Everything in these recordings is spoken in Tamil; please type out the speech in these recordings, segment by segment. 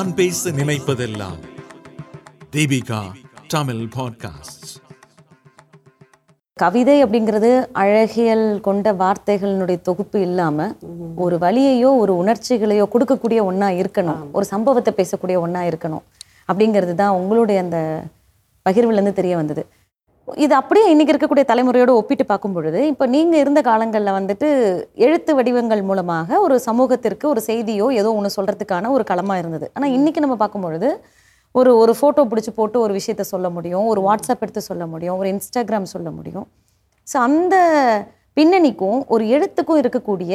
நான் பேச நினைப்பதெல்லாம் தீபிகா தமிழ் பாட்காஸ்ட் கவிதை அப்படிங்கிறது அழகியல் கொண்ட வார்த்தைகளினுடைய தொகுப்பு இல்லாம ஒரு வழியையோ ஒரு உணர்ச்சிகளையோ கொடுக்கக்கூடிய ஒண்ணா இருக்கணும். ஒரு சம்பவத்தை பேசக்கூடிய ஒண்ணா இருக்கணும். அப்படிங்கிறது தான் உங்களுடைய அந்த பகிர்வுல இருந்து தெரிய வந்தது. இது அப்படியே இன்னைக்கு இருக்கக்கூடிய தலைமுறையோட ஒப்பிட்டு பார்க்கும் பொழுது இப்போ நீங்க இருந்த காலங்கள்ல வந்துட்டு எழுத்து வடிவங்கள் மூலமாக ஒரு சமூகத்திற்கு ஒரு செய்தியோ ஏதோ ஒன்று சொல்றதுக்கான ஒரு களமா இருந்தது. ஆனா இன்னைக்கு நம்ம பார்க்கும் பொழுது ஒரு ஒரு ஃபோட்டோ பிடிச்சி போட்டு ஒரு விஷயத்த சொல்ல முடியும் ஒரு வாட்ஸ்அப் எடுத்து சொல்ல முடியும் ஒரு இன்ஸ்டாகிராம் சொல்ல முடியும். ஸோ அந்த பின்னணிக்கும் ஒரு எழுத்துக்கும் இருக்கக்கூடிய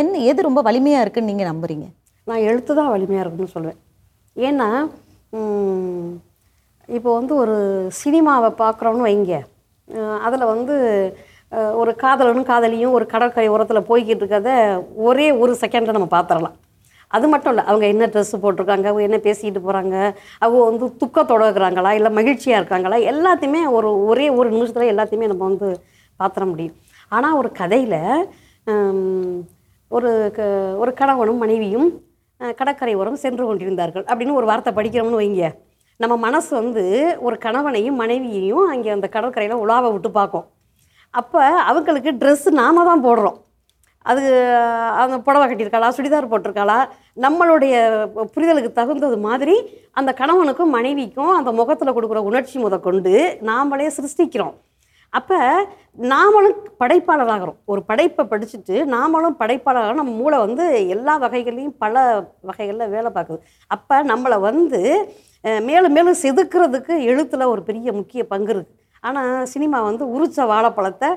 என்ன எது ரொம்ப வலிமையாக இருக்குன்னு நீங்கள் நம்புறீங்க? நான் எழுத்து தான் வலிமையாக இருக்குன்னு சொல்லுவேன் ஏன்னா இப்போ வந்து ஒரு சினிமாவை பார்க்குறோன்னு வைங்க. அதில் வந்து ஒரு காதலனும் காதலியும் ஒரு கடற்கரை ஓரத்தில் போய்கிட்டு இருக்கிறத ஒரே ஒரு செகண்டில் நம்ம பார்த்துடலாம் அது மட்டும் இல்லை அவங்க என்ன ட்ரெஸ்ஸு போட்டிருக்காங்க அவங்க என்ன பேசிக்கிட்டு போகிறாங்க அவங்க வந்து துக்கத்தோட இருக்கிறாங்களா இல்லை மகிழ்ச்சியாக இருக்காங்களா எல்லாத்தையுமே ஒரு ஒரே ஒரு நிமிஷத்தில் எல்லாத்தையுமே நம்ம வந்து பார்த்துட முடியும். ஆனால் ஒரு கதையில் ஒரு க ஒரு கணவனும் மனைவியும் கடற்கரை ஓரம் சென்று கொண்டிருந்தார்கள் அப்படின்னு ஒரு வார்த்தை படிக்கிறோம்னு வைங்க. நம்ம மனசு வந்து ஒரு கணவனையும் மனைவியையும் அங்கே அந்த கடற்கரையில் உலாவை விட்டு பார்க்கும். அப்போ அவங்களுக்கு ட்ரெஸ்ஸு நாம தான் போடுறோம். அது அந்த புடவை கட்டியிருக்காளா சுடிதார் போட்டிருக்காளா நம்மளுடைய புரிதலுக்கு தகுந்தது மாதிரி அந்த கணவனுக்கும் மனைவிக்கும் அந்த முகத்தில் கொடுக்குற உணர்ச்சி முதற்கொண்டு நாமளே சிருஷ்டிக்கிறோம். அப்போ நாமளும் படைப்பாளராகிறோம். ஒரு படைப்பை படிச்சுட்டு நாமளும் படைப்பாளராக நம்ம மூளை வந்து எல்லா வகைகளையும் பல வகைகளில் வேலை பார்க்குது. அப்போ நம்மளை வந்து மேலும் மேலும் செதுக்கிறதுக்கு எழுத்தில் ஒரு பெரிய முக்கிய பங்கு இருக்குது ஆனால் சினிமா வந்து உரிச்ச வாழைப்பழத்தை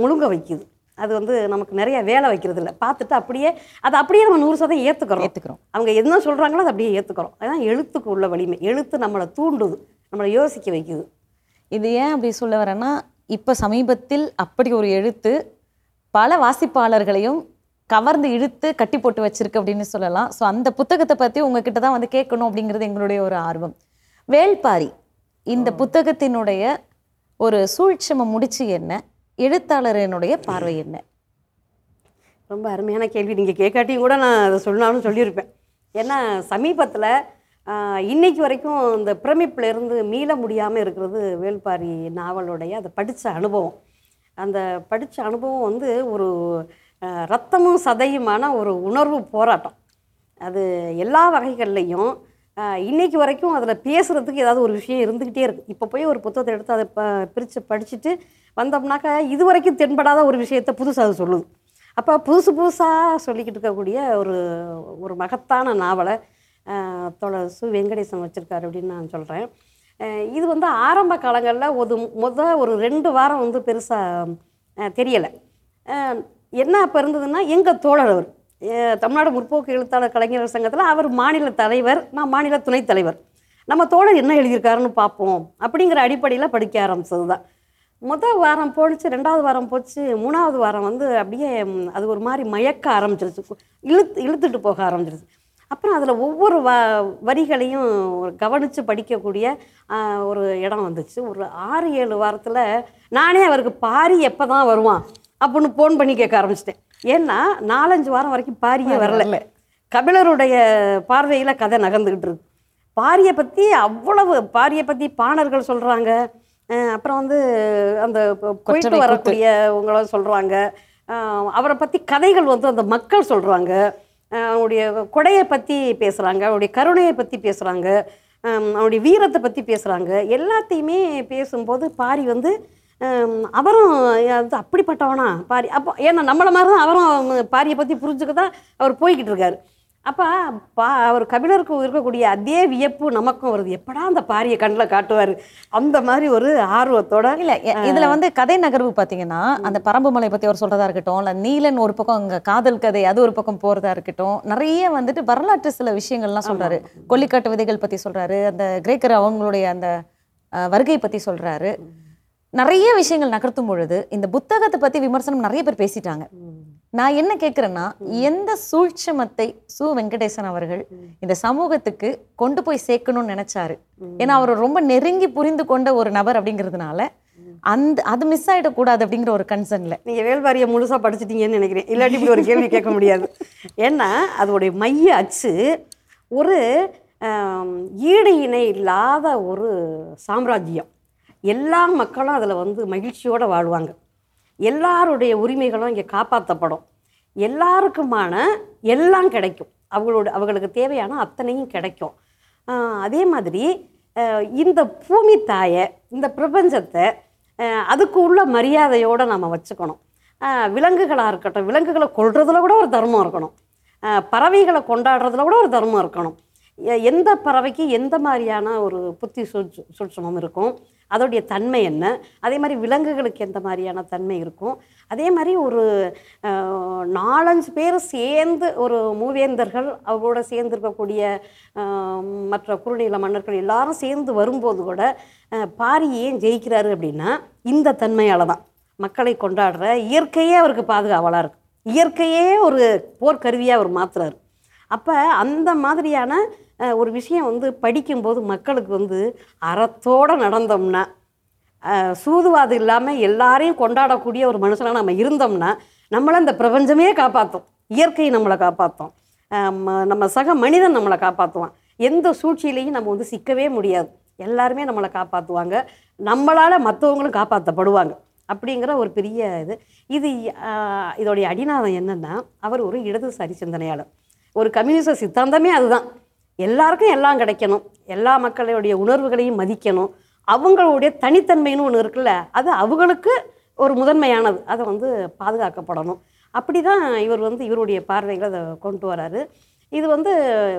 முழுங்க வைக்குது. அது வந்து நமக்கு நிறைய வேலை வைக்கிறது இல்லை. பார்த்துட்டு அப்படியே அதை அப்படியே நம்ம நூறு சதம் ஏற்றுக்கிறோம் ஏற்றுக்கிறோம் அவங்க என்ன சொல்கிறாங்களோ அதை அப்படியே ஏற்றுக்கிறோம் அதுதான் எழுத்துக்கு உள்ள வலிமை. எழுத்து நம்மளை தூண்டுது நம்மளை யோசிக்க வைக்குது. இது ஏன் அப்படி சொல்ல வரேன்னா இப்போ சமீபத்தில் அப்படி ஒரு எழுத்து பல வாசிப்பாளர்களையும் கவர்ந்து இழுத்து கட்டி போட்டு வச்சிருக்கு அப்படின்னு சொல்லலாம். ஸோ அந்த புத்தகத்தை பற்றி உங்ககிட்ட தான் வந்து கேட்கணும் அப்படிங்கிறது எங்களுடைய ஒரு ஆர்வம். வேள்பாரி இந்த புத்தகத்தினுடைய ஒரு சூழ்ச்சம முடிச்சு என்ன? எழுத்தாளரினுடைய பார்வை என்ன? ரொம்ப அருமையான கேள்வி. நீங்கள் கேட்காட்டியும் கூட நான் அதை சொன்னாலும் சொல்லியிருப்பேன். ஏன்னா சமீபத்தில் இன்னைக்கு வரைக்கும் இந்த பிரமிப்புலேருந்து மீள முடியாமல் இருக்கிறது வேள்பாரி நாவலுடைய அதை படித்த அனுபவம். அந்த படித்த அனுபவம் வந்து ஒரு ரத்தமும் சதையுமான ஒரு உணர்வு போராட்டம். அது எல்லா வகைகள்லையும் இன்றைக்கி இன்னைக்கு வரைக்கும் அதில் பேசுகிறதுக்கு ஏதாவது ஒரு விஷயம் இருந்துக்கிட்டே இருக்குது இப்போ போய் ஒரு புத்தகத்தை எடுத்து அதை ப பிரித்து படிச்சுட்டு வந்தோம்னாக்கா இது வரைக்கும் தென்படாத ஒரு விஷயத்தை புதுசாக அது சொல்லுது. அப்போ புதுசு புதுசாக சொல்லிக்கிட்டு இருக்கக்கூடிய ஒரு ஒரு மகத்தான நாவலை ஆஹ், சு வெங்கடேசன் வச்சுருக்காரு அப்படின்னு நான் சொல்கிறேன் இது வந்து ஆரம்ப காலங்களில் ஒரு முத ஒரு ரெண்டு வாரம் வந்து பெருசாக தெரியலை. என்ன அப்போ இருந்ததுன்னா எங்கள் தோழர் அவர் தமிழ்நாடு முற்போக்கு எழுத்தாளர் கலைஞர் சங்கத்தில் அவர் மாநில தலைவர் நான் மாநில துணைத் தலைவர். நம்ம தோழர் என்ன எழுதியிருக்காருன்னு பார்ப்போம் அப்படிங்கிற அடிப்படையில் படிக்க ஆரம்பிச்சது தான் முதல் வாரம் போணுச்சு ரெண்டாவது வாரம் போச்சு மூணாவது வாரம் வந்து அப்படியே அது ஒரு மாதிரி மயக்க ஆரம்பிச்சிருச்சு. இழுத்து இழுத்துட்டு போக ஆரம்பிச்சிருச்சு. அப்புறம் அதில் ஒவ்வொரு வ வரிகளையும் ஒரு கவனித்து படிக்கக்கூடிய ஒரு இடம் வந்துச்சு. ஒரு ஆறு ஏழு வாரத்தில் நானே அவருக்கு பாரி எப்போ தான் வருவான் அப்படின்னு ஃபோன் பண்ணி கேட்க ஆரம்பிச்சிட்டேன். ஏன்னா நாலஞ்சு வாரம் வரைக்கும் பாரியே வரல. கபிலருடைய பார்வையில் கதை நகர்ந்துக்கிட்டு இருக்கு. பாரியை பற்றி அவ்வளவு பாரியை பற்றி பாணர்கள் சொல்கிறாங்க அப்புறம் வந்து அந்த போயிட்டு. வரக்கூடியவங்கள சொல்கிறாங்க அவரை பற்றி கதைகள் வந்து அந்த மக்கள் சொல்கிறாங்க அவனுடைய கொடையை பற்றி பேசுகிறாங்க அவனுடைய கருணையை பற்றி பேசுகிறாங்க அவனுடைய வீரத்தை பற்றி பேசுகிறாங்க எல்லாத்தையுமே பேசும்போது பாரி வந்து அவரும் அது அப்படிப்பட்டவனா? பாரி அப்போ ஏன்னா நம்மளை மாதிரி தான் அவரும் பாரியை பற்றி புரிஞ்சுக்க தான் அவர் போய்கிட்டு இருக்காரு. அப்போ பா அவர் கபிலருக்கு இருக்கக்கூடிய அதே வியப்பு நமக்கும் வருது. எப்படா அந்த பாரியை கண்ணில் காட்டுவார்? அந்த மாதிரி ஒரு ஆர்வத்தோட இல்ல இதுல வந்து கதை நகர்வு பாத்தீங்கன்னா அந்த பரம்பு மலை பத்தி அவர் சொல்றதா இருக்கட்டும் இல்ல நீலன் ஒரு பக்கம் அங்க காதல் கதை அது ஒரு பக்கம் போறதா இருக்கட்டும் நிறைய வந்துட்டு வரலாற்று சில விஷயங்கள்லாம் சொல்றாரு. கொல்லிக்காட்டு விதைகள் பத்தி சொல்றாரு அந்த கிரேக்கர் அவங்களுடைய அந்த வருகை பத்தி சொல்றாரு. நிறைய விஷயங்கள் நகர்த்தும் பொழுது இந்த புத்தகத்தை பத்தி விமர்சனம் நிறைய பேர் பேசிட்டாங்க. நான் என்ன கேட்குறேன்னா எந்த சூழ்ச்சமத்தை சு வெங்கடேசன் அவர்கள் இந்த சமூகத்துக்கு கொண்டு போய் சேர்க்கணும்னு நினைச்சாரு. ஏன்னா அவர் ரொம்ப நெருங்கி புரிந்து கொண்ட ஒரு நபர் அப்படிங்கிறதுனால அந்த அது மிஸ் ஆகிடக்கூடாது அப்படிங்கிற ஒரு கன்சர்ன்ல நீங்கள் வேல்வாரியை முழுசாக படிச்சிட்டீங்கன்னு நினைக்கிறேன். இல்லாட்டி இப்படி ஒரு கேள்வி கேட்க முடியாது. ஏன்னா அதோடைய மைய அச்சு ஒரு ஈடு இணை இல்லாத ஒரு சாம்ராஜ்யம். எல்லா மக்களும் அதில் வந்து மகிழ்ச்சியோடு வாழ்வாங்க. எல்லாருடைய உரிமைகளும் இங்கே காப்பாற்றப்படும் எல்லாருக்குமான எல்லாம் கிடைக்கும். அவங்களோட அவங்களுக்கு தேவையான அத்தனையும் கிடைக்கும். அதே மாதிரி இந்த பூமி தாயை இந்த பிரபஞ்சத்தை அதுக்கு உள்ள மரியாதையோடு நம்ம வச்சுக்கணும். விலங்குகளாக இருக்கட்டும் விலங்குகளை கொள்றதுல கூட ஒரு தர்மம் இருக்கணும். பறவைகளை கொண்டாடுறதுல கூட ஒரு தர்மம் இருக்கணும். எ- எந்த பறவைக்கு எந்த மாதிரியான ஒரு புத்தி சூட்சு சூட்சமும் இருக்கும்? அதோடைய தன்மை என்ன? அதே மாதிரி விலங்குகளுக்கு எந்த மாதிரியான தன்மை இருக்கும்? அதே மாதிரி ஒரு நாலஞ்சு பேர் சேர்ந்து ஒரு மூவேந்தர்கள் அவங்களோட சேர்ந்து இருக்கக்கூடிய மற்ற குறுநில மன்னர்கள் எல்லாரும் சேர்ந்து வரும்போது கூட பாரி ஏன் ஜெயிக்கிறாரு அப்படின்னா இந்த தன்மையால் தான். மக்களை கொண்டாடுற இயற்கையே அவருக்கு பாதுகாவலாக இருக்கு இயற்கையே ஒரு போர்க்கருவியாக அவர் மாத்துறாரு. அப்போ அந்த மாதிரியான ஒரு விஷயம் வந்து படிக்கும்போது மக்களுக்கு வந்து அறத்தோடு நடந்தோம்னா சூதுவாது இல்லாமல் எல்லாரையும் கொண்டாடக்கூடிய ஒரு மனுஷனாக நம்ம இருந்தோம்னா நம்மளை இந்த பிரபஞ்சமே காப்பாற்றும் இயற்கை நம்மளை காப்பாற்றும் நம்ம சக மனிதன் நம்மளை காப்பாற்றுவான் எந்த சூழ்ச்சியிலையும் நம்ம வந்து சிக்கவே முடியாது. எல்லாருமே நம்மளை காப்பாற்றுவாங்க நம்மளால் மற்றவங்களும் காப்பாற்றப்படுவாங்க அப்படிங்கிற ஒரு பெரிய இது. இது இதோடைய அடிநாதம் என்னன்னா அவர் ஒரு இடதுசாரி சிந்தனையாளர். ஒரு கம்யூனிச சித்தாந்தமே அதுதான். எல்லாருக்கும் எல்லாம் கிடைக்கணும். எல்லா மக்களுடைய உணர்வுகளையும் மதிக்கணும். அவங்களுடைய தனித்தன்மைன்னு ஒன்று இருக்குல்ல அது அவங்களுக்கு ஒரு முதன்மையானது. அதை வந்து பாதுகாக்கப்படணும். அப்படி தான் இவர் வந்து இவருடைய பார்வைகளை அதை கொண்டு வராரு. இது வந்து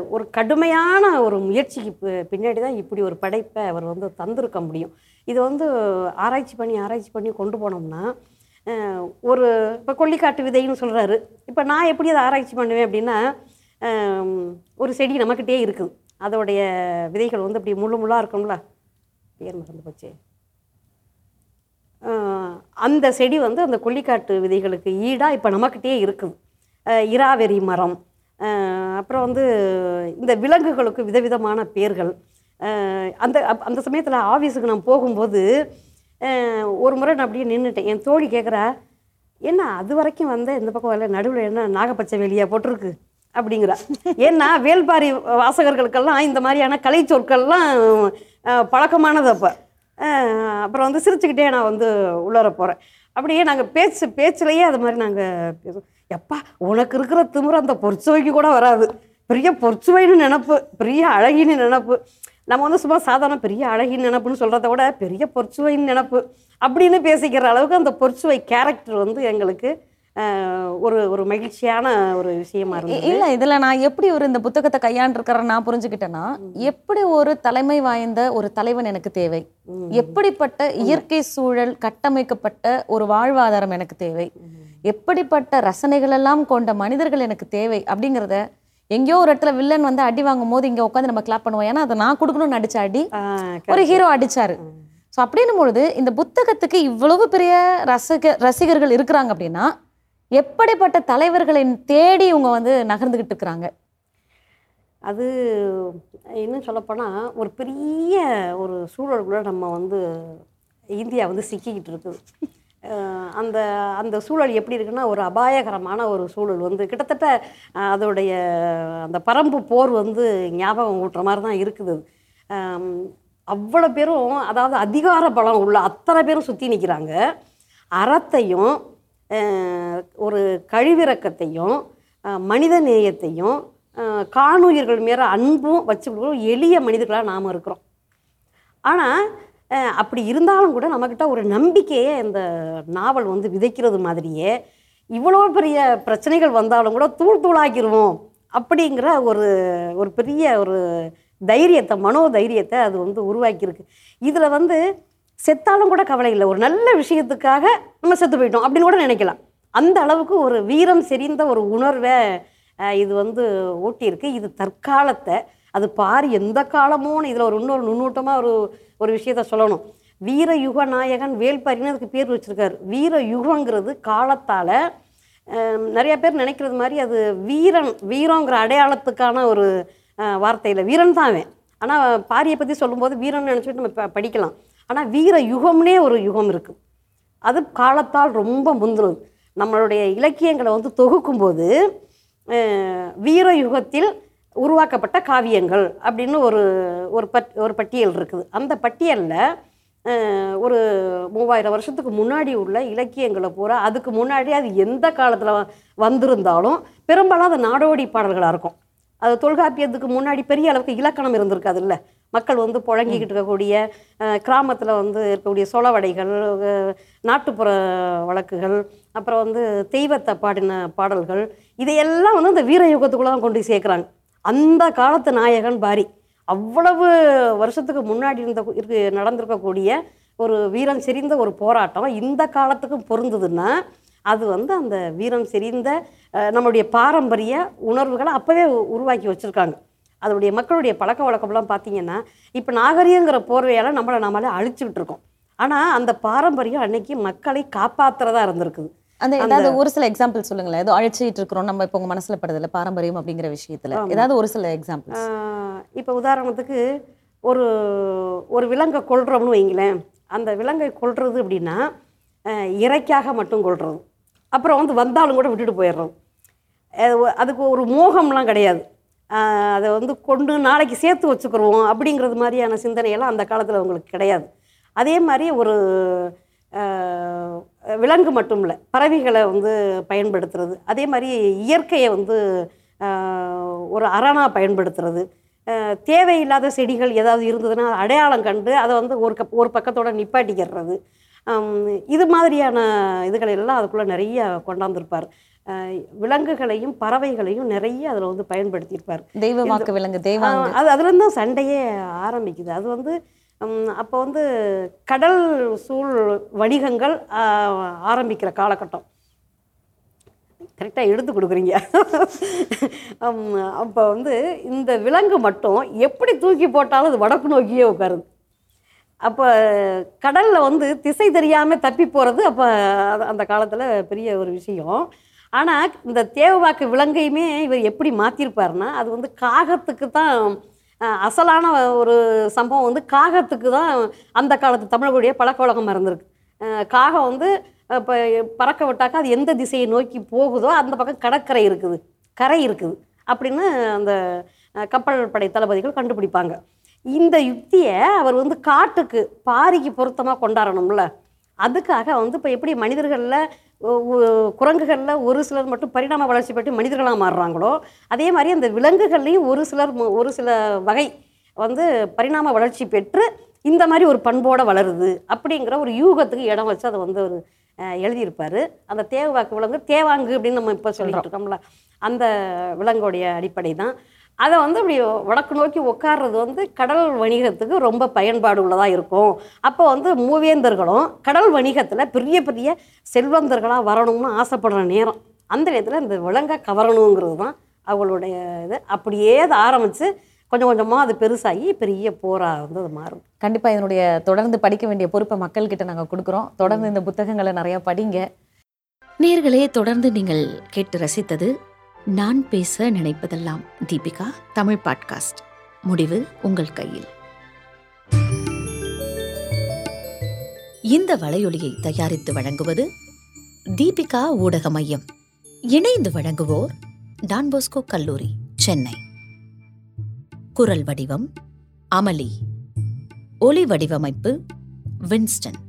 ஒரு கடுமையான ஒரு முயற்சிக்கு பி- பின்னாடி தான் இப்படி ஒரு படைப்பை அவர் வந்து தந்திருக்க முடியும். இது வந்து ஆராய்ச்சி பண்ணி ஆராய்ச்சி பண்ணி கொண்டு போனோம்னா ஒரு இப்போ கொல்லிக்காட்டு விதைன்னு சொல்கிறாரு இப்போ நான் எப்படி அதை ஆராய்ச்சி பண்ணுவேன் அப்படின்னா ஒரு செடி நம்மக்கிட்டே இருக்குது அதோடைய விதைகள் வந்து அப்படி முள்ளு முள்ளாக இருக்கும்ல. பேர் மறந்து போச்சே. அந்த செடி வந்து அந்த கொல்லிக்காட்டு விதைகளுக்கு ஈடாக இப்போ நம்மக்கிட்டே இருக்குது இராவெறி மரம் அப்புறம் வந்து இந்த விலங்குகளுக்கு விதவிதமான பேர்கள். அந்த அப்- அந்த சமயத்தில் ஆஃபீஸுக்கு நான் போகும்போது ஒரு முறை நான் அப்படியே நின்றுட்டேன் என் தோழி கேட்குறா என்ன அது வரைக்கும் வந்து இந்த பக்கம் வரல நடுவில் என்ன நாகப்பச்சை வெளியாக போட்டிருக்கு? அப்படிங்கிறா. ஏன்னா வேல்பாரி வாசகர்களுக்கெல்லாம் இந்த மாதிரியான கலை சொற்கள்லாம் பழக்கமானது அப்போ. அப்புறம் வந்து சிரிச்சுக்கிட்டே நான் வந்து உள்ளார போகிறேன் அப்படியே நாங்கள் பேச்சு பேச்சுலையே அது மாதிரி நாங்கள் பேசுவோம். எப்பா உனக்கு இருக்கிற திமிரு அந்த பொற்சுவைக்கு கூட வராது. பெரிய பொற்சுவைன்னு நினப்பு பெரிய அழகின்னு நினப்பு. நம்ம வந்து சும்மா சாதாரண பெரிய அழகின்னு நினப்புன்னு சொல்கிறத விட பெரிய பொற்சுவைன்னு நினப்பு. அப்படின்னு பேசிக்கிற அளவுக்கு அந்த பொற்சுவை கேரக்டர் வந்து எங்களுக்கு ஒரு ஒரு மகிழ்ச்சியான ஒரு விஷயமா இருந்தது. இல்ல இதுல நான் எப்படி ஒரு இந்த புத்தகத்தை கையாண்டிருக்கிறேன் நான் புரிஞ்சுக்கிட்டேன்னா எப்படி ஒரு தலைமை வாய்ந்த ஒரு தலைவன் எனக்கு தேவை? எப்படிப்பட்ட இயற்கை சூழல் கட்டமைக்கப்பட்ட ஒரு வாழ்வாதாரம் எனக்கு தேவை? எப்படிப்பட்ட ரசனைகள் எல்லாம் கொண்ட மனிதர்கள் எனக்கு தேவை? அப்படிங்கிறத எங்கேயோ ஒரு இடத்துல வில்லன் வந்து அடி வாங்கும் போது இங்க உட்காந்து நம்ம கிளாப் பண்ணுவோம். ஏன்னா அதை நான் கொடுக்கணும்னு அடிச்ச அடி ஒரு ஹீரோ அடிச்சாரு. ஸோ அப்படின்னும் பொழுது இந்த புத்தகத்துக்கு இவ்வளவு பெரிய ரசிக ரசிகர்கள் இருக்கிறாங்க அப்படின்னா எப்படிப்பட்ட தலைவர்களை தேடி இவங்க வந்து நகர்ந்துக்கிட்டு இருக்கிறாங்க? அது இன்னும் சொல்லப்போனால் ஒரு பெரிய ஒரு சூழலுக்குள்ள நம்ம வந்து இந்தியா வந்து சிக்கிக்கிட்டு இருக்குது. அந்த அந்த சூழல் எப்படி இருக்குன்னா ஒரு அபாயகரமான ஒரு சூழல் வந்து கிட்டத்தட்ட அதோடைய அந்த பரம்பு போர் வந்து ஞாபகம் ஊட்டுற மாதிரி தான் இருக்குது. அவ்வளோ பேரும் அதாவது அதிகார பலம் உள்ள அத்தனை பேரும் சுற்றி நிற்கிறாங்க அறத்தையும் ஒரு கழிவிறக்கத்தையும் மனித நேயத்தையும் காணுயிர்கள் மேல அன்பும் வச்சு எளிய மனிதர்களாக நாம் இருக்கிறோம். ஆனால் அப்படி இருந்தாலும் கூட நம்மக்கிட்ட ஒரு நம்பிக்கையை இந்த நாவல் வந்து விதைக்கிறது மாதிரியே இவ்வளோ பெரிய பிரச்சனைகள் வந்தாலும் கூட தூள் தூளாக்கிடுவோம் அப்படிங்கிற ஒரு ஒரு பெரிய ஒரு தைரியத்தை மனோ தைரியத்தை அது வந்து உருவாக்கியிருக்கு. இதில் வந்து செத்தாலும் கூட கவலை இல்லை. ஒரு நல்ல விஷயத்துக்காக நம்ம செத்து போயிட்டோம் அப்படின்னு கூட நினைக்கலாம். அந்த அளவுக்கு ஒரு வீரம் செறிந்த ஒரு உணர்வை இது வந்து ஊட்டியிருக்கு. இது தற்காலத்தை அது பார் எந்த காலமோன்னு இதில் ஒரு இன்னொரு நுண்ணூட்டமாக ஒரு ஒரு விஷயத்த சொல்லணும். வீர யுக நாயகன் வேல்பாரின்னு அதுக்கு பேர் வச்சுருக்காரு. வீர யுகங்கிறது காலத்தால் நிறைய பேர் நினைக்கிறது மாதிரி அது வீரன் வீரங்கிற அடையாளத்துக்கான ஒரு வார்த்தையில் வீரன் தான் அவன். ஆனால் பாரியை பற்றி சொல்லும்போது வீரன் நினச்சிட்டு நம்ம படிக்கலாம். ஆனால் வீர யுகம்னே ஒரு யுகம் இருக்குது அது காலத்தால் ரொம்ப முந்தினது. நம்மளுடைய இலக்கியங்களை வந்து தொகுக்கும்போது வீர யுகத்தில் உருவாக்கப்பட்ட காவியங்கள் அப்படின்னு ஒரு ஒரு பட் ஒரு பட்டியல் இருக்குது. அந்த பட்டியலில் ஒரு மூவாயிரம் வருஷத்துக்கு முன்னாடி உள்ள இலக்கியங்களை பூரா அதுக்கு முன்னாடி அது எந்த காலத்தில் வந்திருந்தாலும் பெரும்பாலும் அது நாடோடி பாடல்களாக இருக்கும். அது தொல்காப்பியத்துக்கு முன்னாடி பெரிய அளவுக்கு இலக்கணம் இருந்திருக்காது இல்லை மக்கள் வந்து புழங்கிக்கிட்டு இருக்கக்கூடிய கிராமத்தில் வந்து இருக்கக்கூடிய சொலவடைகள் அஹ், நாட்டுப்புற வழக்குகள் அப்புறம் வந்து தெய்வத்தை பாடின பாடல்கள் இதையெல்லாம் வந்து இந்த வீர யுகத்துக்குள்ள தான் கொண்டு சேர்க்குறாங்க. அந்த காலத்து நாயகன் பாரி அவ்வளவு வருஷத்துக்கு முன்னாடி இருந்த இருக்கு நடந்திருக்கக்கூடிய ஒரு வீரம் செறிந்த ஒரு போராட்டம் இந்த காலத்துக்கும் பொருந்ததுன்னா அது வந்து அந்த வீரம் செறிந்த நம்மளுடைய பாரம்பரிய உணர்வுகளை அப்போவே உருவாக்கி வச்சுருக்காங்க. அதனுடைய மக்களுடைய பழக்க வழக்கம்லாம் பார்த்தீங்கன்னா இப்போ நாகரிகங்கிற போர்வையால் நம்மளை நம்மளே அழிச்சுக்கிட்டு இருக்கோம் ஆனால் அந்த பாரம்பரியம் அன்னைக்கு மக்களை காப்பாத்துறதா இருந்திருக்குது. அந்த ஏதாவது ஒரு சில எக்ஸாம்பிள் சொல்லுங்களேன். ஏதோ அழைச்சிட்டு இருக்கிறோம். நம்ம இப்போ உங்க மனசுல படுதில்ல பாரம்பரியம் அப்படிங்கிற விஷயத்துல. ஏதாவது ஒரு சில எக்ஸாம்பிள்ஸ் இப்போ உதாரணத்துக்கு ஒரு ஒரு விலங்கை கொல்றோம்னு வைங்களேன். அந்த விலங்கை கொல்றது அப்படின்னா இறைக்காக மட்டும் கொல்றது. அப்புறம் வந்து வந்தாலும் கூட விட்டுட்டு போயிடுறோம் அதுக்கு ஒரு மோகம்லாம் கிடையாது. அதை வந்து கொண்டு நாளைக்கு சேர்த்து வச்சுக்கிறோம் அப்படிங்கிறது மாதிரியான சிந்தனையெல்லாம் அந்த காலத்தில் அவங்களுக்கு கிடையாது. அதே மாதிரி ஒரு விலங்கு மட்டும் இல்லை பறவைகளை வந்து பயன்படுத்துறது. அதே மாதிரி இயற்கையை வந்து ஒரு அரணாக பயன்படுத்துறது. தேவையில்லாத செடிகள் ஏதாவது இருந்ததுன்னா அடையாளம் கண்டு அதை வந்து ஒரு கப் ஒரு பக்கத்தோடு நிப்பாட்டிக்கிறது. இது மாதிரியான இதுகளை எல்லாம் அதுக்குள்ளே நிறைய கொண்டாந்துருப்பார். விலங்குகளையும் பறவைகளையும் நிறைய அதில் வந்து பயன்படுத்தியிருப்பார். தெய்வ வாக்கு விலங்கு ஆஹ் அது அதுலேருந்து தான் சண்டையே ஆரம்பிக்குது. அது வந்து அப்போ வந்து கடல் சூழ் வணிகங்கள் ஆரம்பிக்கிற காலகட்டம். கரெக்டாக எடுத்து கொடுக்குறீங்க. அப்போ வந்து இந்த விலங்கு மட்டும் எப்படி தூக்கி போட்டாலும் அது வடக்கு நோக்கியே உட்காருது. அப்போ கடலில் வந்து திசை தெரியாமல் தப்பி போகிறது அப்போ அந்த காலத்தில் பெரிய ஒரு விஷயம். ஆனால் இந்த தேவவாக்கு விலங்கையுமே இவர் எப்படி மாற்றிருப்பார்னா அது வந்து காகத்துக்கு தான் அசலான ஒரு சம்பவம் வந்து காகத்துக்கு தான் அந்த காலத்து தமிழர்களுடைய பழக்க வழக்கம் இருந்திருக்கு காகம் வந்து இப்போ பறக்க விட்டாக்கா அது எந்த திசையை நோக்கி போகுதோ அந்த பக்கம் கடற்கரை இருக்குது கரை இருக்குது அப்படின்னு அந்த கப்பல் படை தளபதிகள் கண்டுபிடிப்பாங்க. இந்த யுக்தியை அவர் வந்து காட்டுக்கு பாரிக்கு பொருத்தமாக கொண்டாடணும்ல. அதுக்காக வந்து இப்போ எப்படி மனிதர்களில் குரங்குகளில் ஒரு சிலர் மட்டும் பரிணாம வளர்ச்சி பெற்று மனிதர்களாக மாறுறாங்களோ அதே மாதிரி அந்த விலங்குகள்லையும் ஒரு சிலர் ஒரு சில வகை வந்து பரிணாம வளர்ச்சி பெற்று இந்த மாதிரி ஒரு பண்போட வளருது அப்படிங்கிற ஒரு யூகத்துக்கு இடம் வச்சு அதை வந்து ஒரு எழுதியிருப்பார். அந்த தேவாக்கு விலங்கு தேவாங்கு அப்படின்னு நம்ம இப்போ சொல்லிட்டு இருக்கோம்ல அந்த விலங்குடைய அடிப்படை தான் அதை வந்து அப்படி வடக்கு நோக்கி உட்கார்றது வந்து கடல் வணிகத்துக்கு ரொம்ப பயன்பாடு உள்ளதாக இருக்கும். அப்போ வந்து மூவேந்தர்களும் கடல் வணிகத்தில் பெரிய பெரிய செல்வந்தர்களாக வரணும்னு ஆசைப்படுற நேரம். அந்த நேரத்தில் இந்த விலங்கை கவரணுங்கிறது தான் அவங்களுடைய இது. அப்படியே அதை ஆரம்பித்து கொஞ்சம் கொஞ்சமாக அது பெருசாகி பெரிய போராக வந்து அது மாறும். கண்டிப்பா இதனுடைய தொடர்ந்து படிக்க வேண்டிய பொறுப்பை மக்கள் கிட்ட நாங்க கொடுக்குறோம். தொடர்ந்து இந்த புத்தகங்களை நிறைய படிங்க. நேர்களே தொடர்ந்து நீங்கள் கேட்டு ரசித்தது நான் பேச நினைப்பதெல்லாம் தீபிகா தமிழ் பாட்காஸ்ட். முடிவு உங்கள் கையில். இந்த வலையொலியை தயாரித்து வழங்குவது தீபிகா ஊடக மையம். இணைந்து வழங்குவோர் டான்போஸ்கோ கல்லூரி சென்னை. குரல் வடிவம் அமளி. ஒலி வடிவமைப்பு வின்ஸ்டன்.